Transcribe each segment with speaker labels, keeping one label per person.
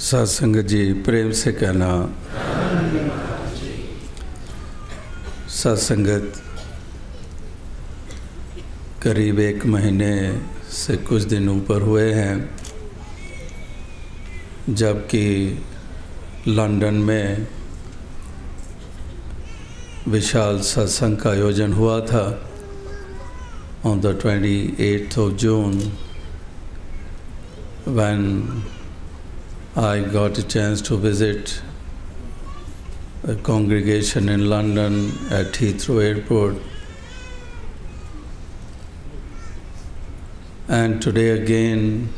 Speaker 1: सत्संग जी, प्रेम से कहना। सत्संगत करीब एक महीने से कुछ दिन ऊपर हुए हैं, जबकि लंदन में विशाल सत्संग का आयोजन हुआ था। On the 28th of June, when I got a chance to visit a congregation in London at Heathrow Airport. And today again,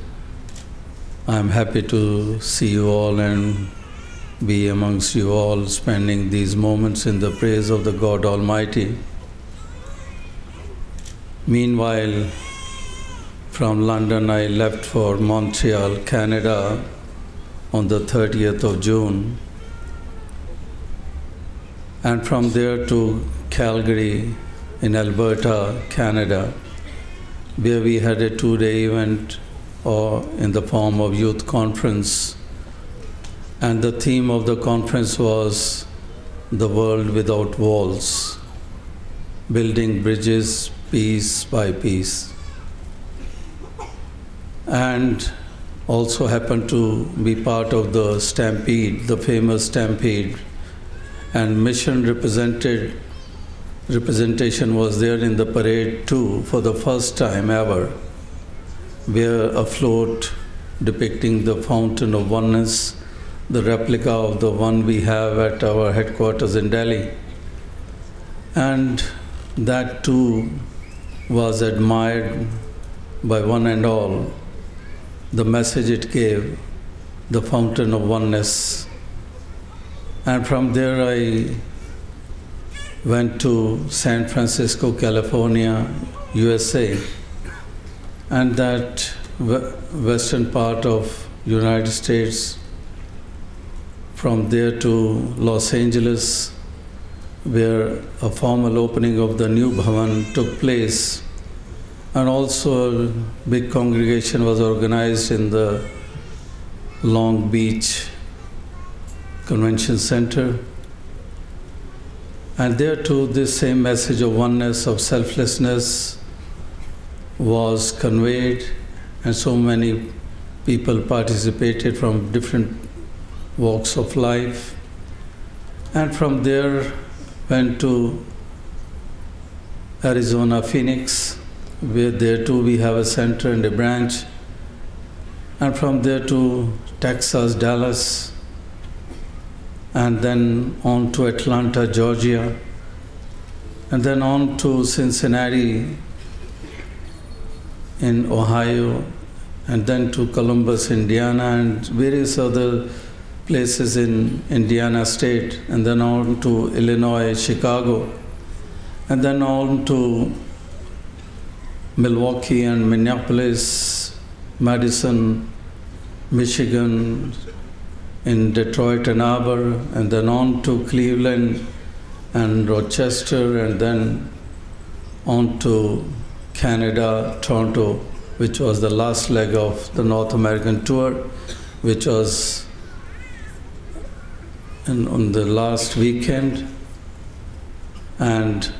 Speaker 1: I'm happy to see you all and be amongst you all, spending these moments in the praise of the God Almighty. Meanwhile, from London, I left for Montreal, Canada on the 30th of June, and from there to Calgary in Alberta, Canada, where we had a two day event or in the form of youth conference. And the theme of the conference was the world without walls, building bridges piece by piece. And also happened to be part of the stampede, the famous stampede, and mission represented representation was there in the parade too for the first time ever, where a float depicting the fountain of oneness, the replica of the one we have at our headquarters in Delhi. And that too was admired by one and all the message it gave, the fountain of oneness. And from there, I went to San Francisco, California, USA, and that western part of United States. From there to Los Angeles, where a formal opening of the new Bhavan took place and also a big congregation was organized in the Long Beach Convention Center. And there too, this same message of oneness, of selflessness was conveyed, and so many people participated from different walks of life. And from there, went to Arizona, Phoenix, where there too we have a center and a branch. And from there to Texas, Dallas, and then on to Atlanta, Georgia, and then on to Cincinnati in Ohio, and then to Columbus, Indiana, and various other places in Indiana State, and then on to Illinois, Chicago, and then on to Milwaukee and Minneapolis, Madison, Michigan, in Detroit Ann Arbor, and then on to Cleveland and Rochester, and then on to Canada, Toronto, which was the last leg of the North American tour, which was in, on the last weekend, and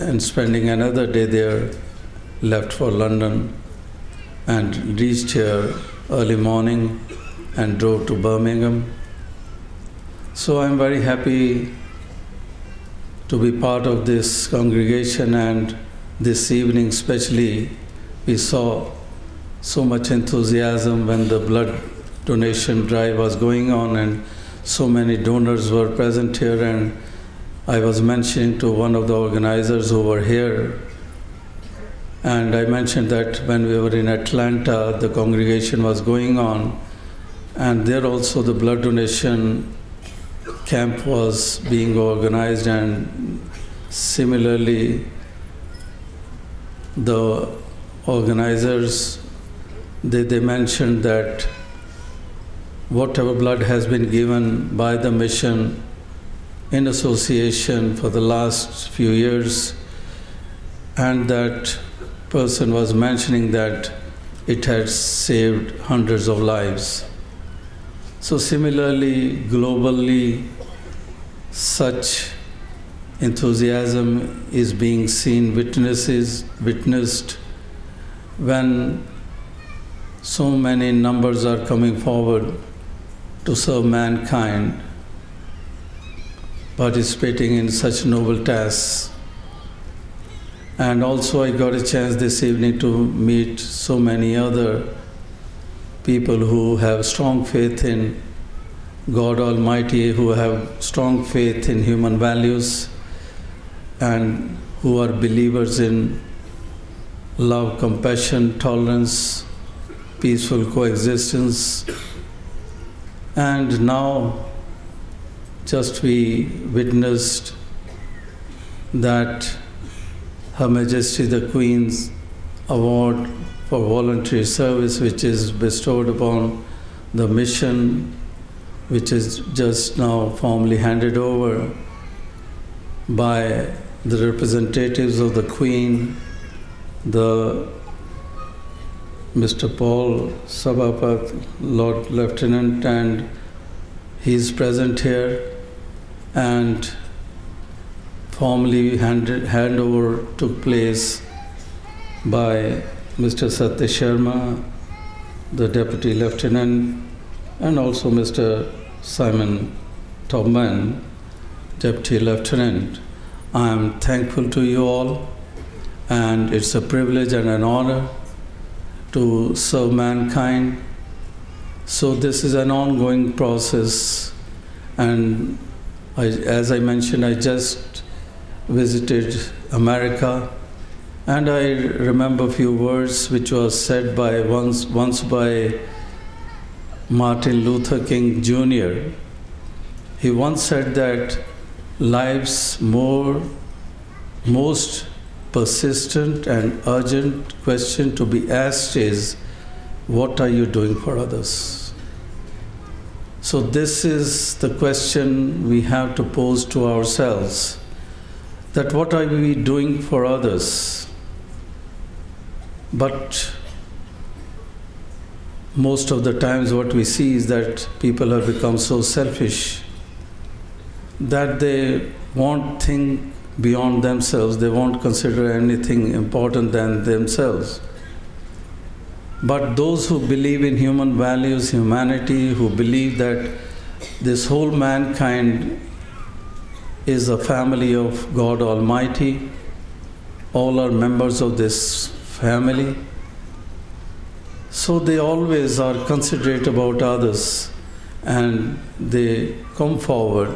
Speaker 1: and spending another day there left for London and reached here early morning and drove to Birmingham. So I'm very happy to be part of this congregation and this evening especially we saw so much enthusiasm when the blood donation drive was going on and so many donors were present here and I was mentioning to one of the organizers who were here and I mentioned that when we were in Atlanta, the congregation was going on, and there also the blood donation camp was being organized, and similarly, the organizers they, they mentioned that whatever blood has been given by the mission in association for the last few years, and that person was mentioning that it had saved hundreds of lives. So, similarly, globally, such enthusiasm is being seen, witnesses, witnessed when so many numbers are coming forward to serve mankind, participating in such noble tasks. And also, I got a chance this evening to meet so many other people who have strong faith in God Almighty, who have strong faith in human values, and who are believers in love, compassion, tolerance, peaceful coexistence. And now, just we witnessed that Her Majesty the Queen's award for voluntary service, which is bestowed upon the mission, which is just now formally handed over by the representatives of the Queen, the Mr. Paul Sabapathy, Lord Lieutenant, and he is present here. And formally handover took place by Mr. Satya Sharma, the Deputy Lieutenant, and also Mr. Simon Tobman, Deputy Lieutenant. I am thankful to you all, and it's a privilege and an honor to serve mankind. So, this is an ongoing process, and I, as I mentioned, I just visited America, and I remember a few words which was said by once once by Martin Luther King Jr. He once said that life's more most persistent and urgent question to be asked is what are you doing for others so this is the question we have to pose to ourselves that what are we doing for others but most of the times what we see is that people have become so selfish that they won't think beyond themselves, they won't consider anything important than themselves. But those who believe in human values, humanity, who believe that this whole mankind is a family of God Almighty, all are members of this family, so they always are considerate about others and they come forward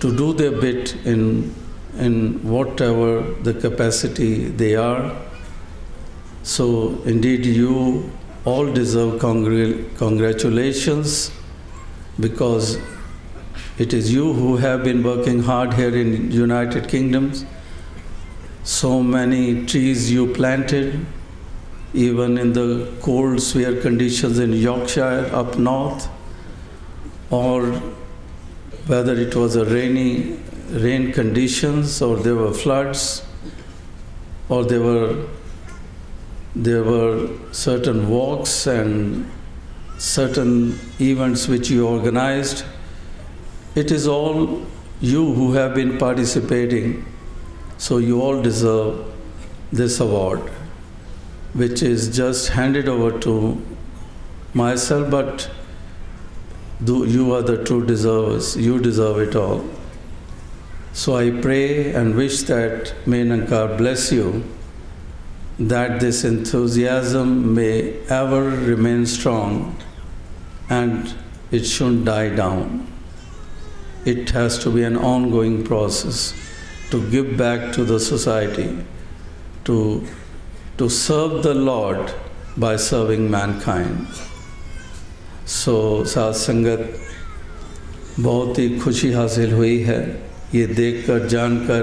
Speaker 1: to do their bit in, in whatever the capacity they are. So, indeed, you all deserve congr- congratulations because it is you who have been working hard here in United Kingdoms. So many trees you planted, even in the cold, severe conditions in Yorkshire up north, or whether it was a rainy rain conditions or there were floods or there were there were certain walks and certain events which you organized it is all you who have been participating so you all deserve this award which is just handed over to myself, but you are the true deservers. You deserve it all. So I pray and wish that may Nirankar bless you, that this enthusiasm may ever remain strong and it shouldn't die down. It has to be an ongoing process to give back to the society, to to serve the Lord by serving mankind. So so, साथ संगत बहुत ही खुशी हासिल हुई है ये देखकर जानकर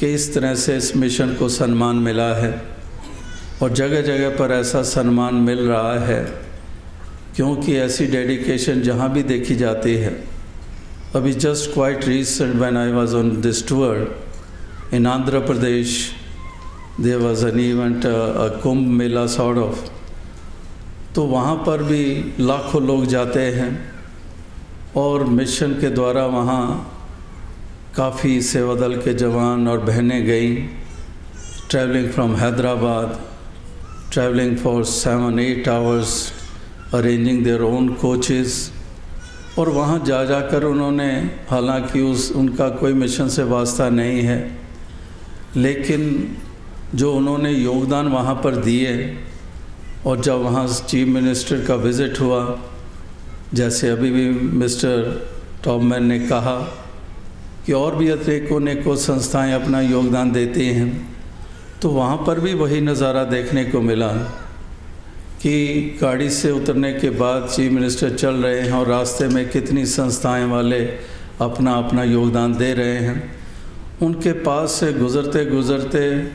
Speaker 1: कि इस तरह से इस मिशन को सम्मान मिला है और जगह जगह पर ऐसा सम्मान मिल रहा है क्योंकि ऐसी डेडिकेशन जहाँ भी देखी जाती है अभी just quite recent when I was on this tour in Andhra Pradesh an event, uh, a Kumbh Mela sort of, तो वहाँ पर भी लाखों लोग जाते हैं और मिशन के द्वारा वहाँ काफ़ी सेवा दल के जवान और बहनें गई। Travelling from Hyderabad travelling for seven eight hours arranging their own coaches और वहाँ जा जाकर उन्होंने, हालाँकि उस, उनका कोई मिशन से वास्ता नहीं है, लेकिन जो उन्होंने योगदान वहाँ पर दिए, और जब वहाँ चीफ मिनिस्टर का विज़िट हुआ, जैसे अभी भी मिस्टर टॉपमैन ने कहा कि और भी अनेकों अनेकों संस्थाएँ अपना योगदान देती हैं तो वहाँ पर भी वही नज़ारा देखने को मिला। कि गाड़ी से उतरने के बाद चीफ मिनिस्टर चल रहे हैं और रास्ते में कितनी संस्थाएँ वाले अपना अपना योगदान दे रहे हैं। उनके पास से गुज़रते गुज़रते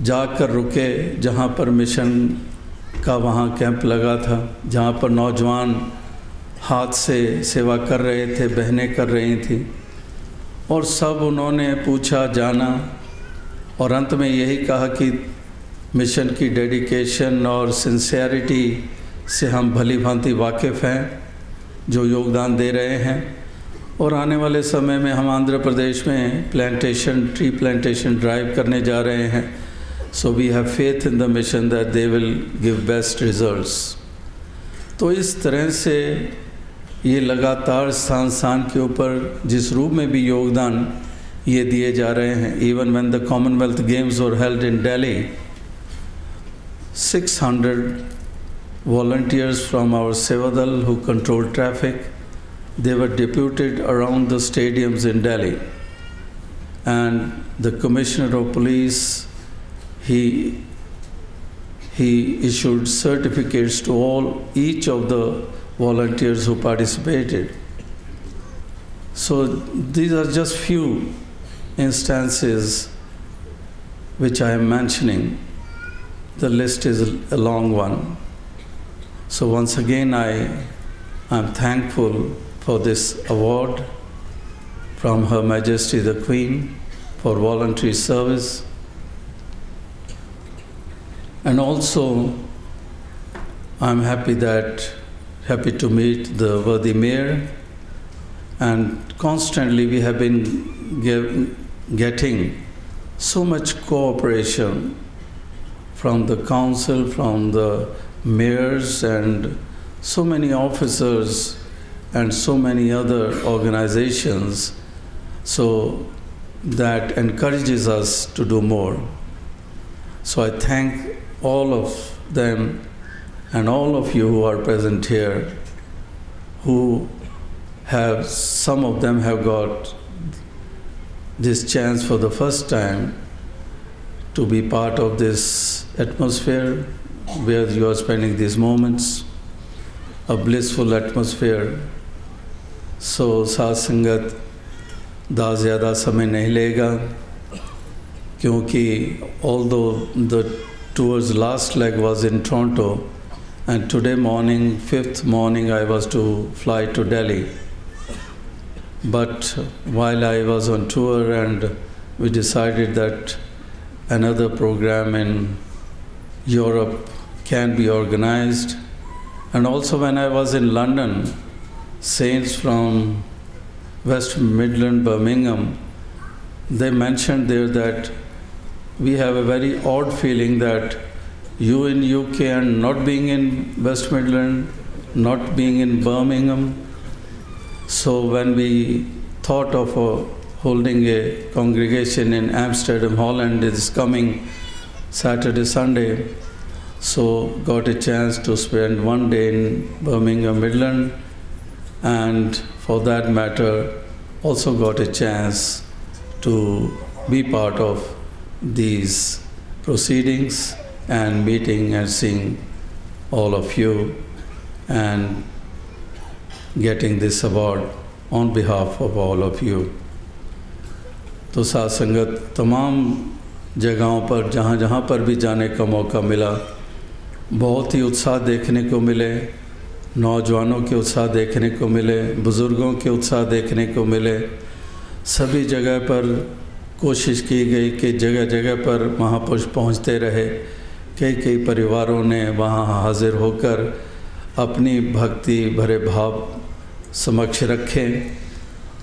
Speaker 1: जाकर रुके जहाँ पर मिशन का वहाँ कैंप लगा था, जहाँ पर नौजवान हाथ से सेवा कर रहे थे, बहनें कर रही थी। और सब उन्होंने पूछा, जाना। और अंत में यही कहा कि मिशन की डेडिकेशन और सिंसियरिटी से हम भली भांति वाकिफ़ हैं, जो योगदान दे रहे हैं। और आने वाले समय में हम आंध्र प्रदेश में प्लांटेशन ट्री प्लांटेशन ड्राइव करने जा रहे हैं। So we have faith in the mission that they will give best results तो इस तरह से ये लगातार स्थान स्थान के ऊपर जिस रूप में भी योगदान ये दिए जा रहे हैं even when the Commonwealth Games are held in Delhi 600 volunteers from our Sevadal who control traffic. They were deputed around the stadiums in Delhi. And the commissioner of police he he issued certificates to all each of the volunteers who participated. So these are just few instances which I am mentioning. The list is a long one. So once again, I am thankful for this award from Her Majesty the Queen for voluntary service. And also, I'm happy that happy to meet the worthy mayor, and constantly we have been give, getting so much cooperation from the council, from the mayors, and so many officers, and so many other organizations. So that encourages us to do more. So I thank all of them and all of you who are present here who have, some of them have got this chance for the first time to be part of this atmosphere where you are spending these moments, a blissful atmosphere. So, सात da ज़्यादा समय नहीं लेगा क्योंकि although the tour's last leg was in Toronto and today morning, fifth morning, I was to fly to Delhi. But while I was on tour and we decided that another program in Europe can be organized. And also, when I was in London, saints from West Midland, Birmingham, they mentioned there that we have a very odd feeling that you in UK and not being in West Midland, not being in Birmingham, so when we thought of uh, holding a congregation in Amsterdam, Holland, this coming Saturday, Sunday, so got a chance to spend one day in Birmingham, Midland, and for that matter, also got a chance to be part of these proceedings and meeting and seeing all of you and getting this award on behalf of all of you. तो साथ संगत तमाम जगहों पर, जहाँ जहाँ पर भी जाने का मौका मिला, बहुत ही उत्साह देखने को मिले, नौजवानों के उत्साह देखने को मिले, बुज़ुर्गों के उत्साह देखने को मिले। सभी जगह पर कोशिश की गई कि जगह जगह पर महापुरुष पहुँचते रहे। कई कई परिवारों ने वहाँ हाजिर होकर अपनी भक्ति, भरे भाव समक्ष रखे।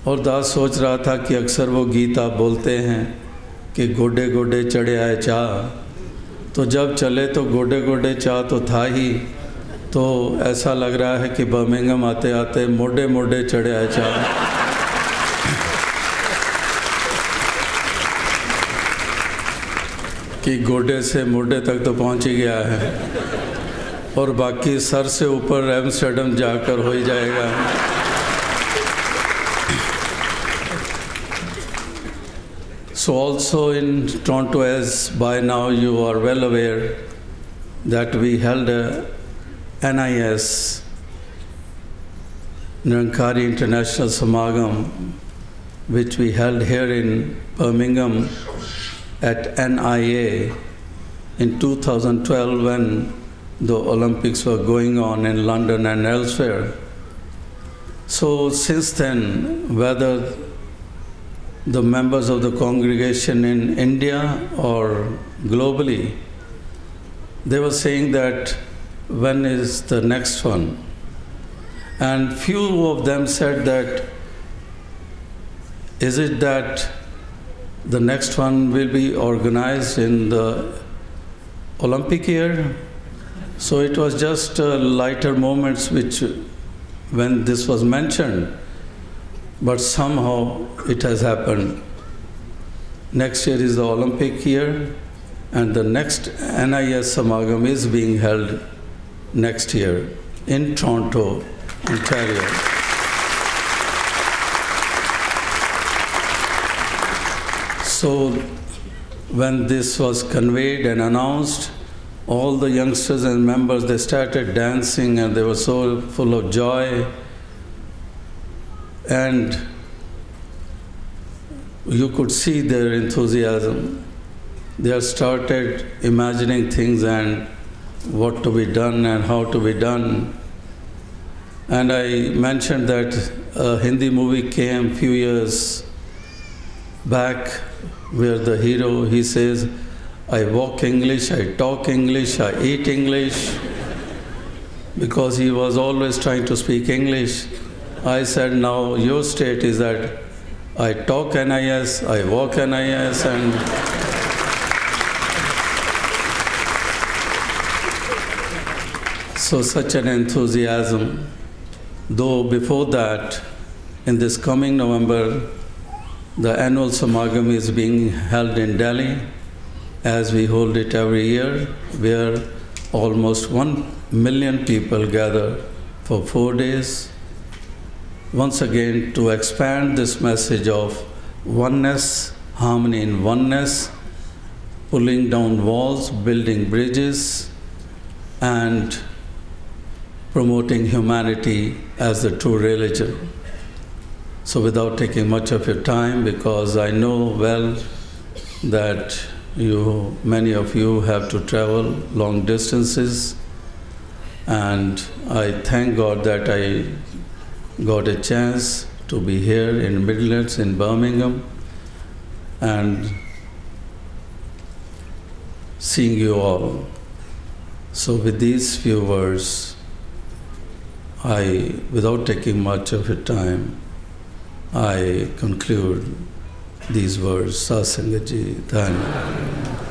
Speaker 1: और दास सोच रहा था कि अक्सर वो गीता बोलते हैं कि गोडे गोडे चढ़े आए चाह तो जब चले तो गोडे गोडे चाह तो था ही। तो ऐसा लग रहा है कि बर्मिंगम आते आते मोडे मोडे चढ़े आए चाह कि गोडे से मोडे तक तो पहुँच ही गया है। और बाकी सर से ऊपर एम्स्टर्डम जाकर हो ही जाएगा। So, also in Toronto, as by now you are well aware, that we held a NIS, Nirankari International Samagam, which we held here in Birmingham at NIA in 2012 when the Olympics were going on in London and elsewhere. So, since then, whether the members of the congregation in India or globally, they were saying that when is the next one? And few of them said that is it that the next one will be organized in the Olympic year? So it was just uh, lighter moments which, when this was mentioned, but somehow it has happened. Next year is the Olympic year, and the next NIS Samagam is being held next year in Toronto, Ontario. So, when this was conveyed and announced, all the youngsters and members they started dancing and they were so full of joy and you could see their enthusiasm. They have started imagining things and what to be done and how to be done. And I mentioned that a Hindi movie came few years back where the hero he says, I walk English, I talk English, I eat English, because he was always trying to speak English. I said, now your state is that I talk NIS, I walk NIS, and so such an enthusiasm. Though before that, in this coming November, the annual Samagam is being held in Delhi, as we hold it every year, where almost one million people gather for four days once again to expand this message of oneness, harmony in oneness, pulling down walls, building bridges, and promoting humanity as the true religion. So, without taking much of your time, because I know well that you, many of you, have to travel long distances, and I thank God that I got a chance to be here in Midlands in Birmingham and seeing you all. So, with these few words, I, without taking much of your time, I conclude these words. Sasangaji, Dhanya.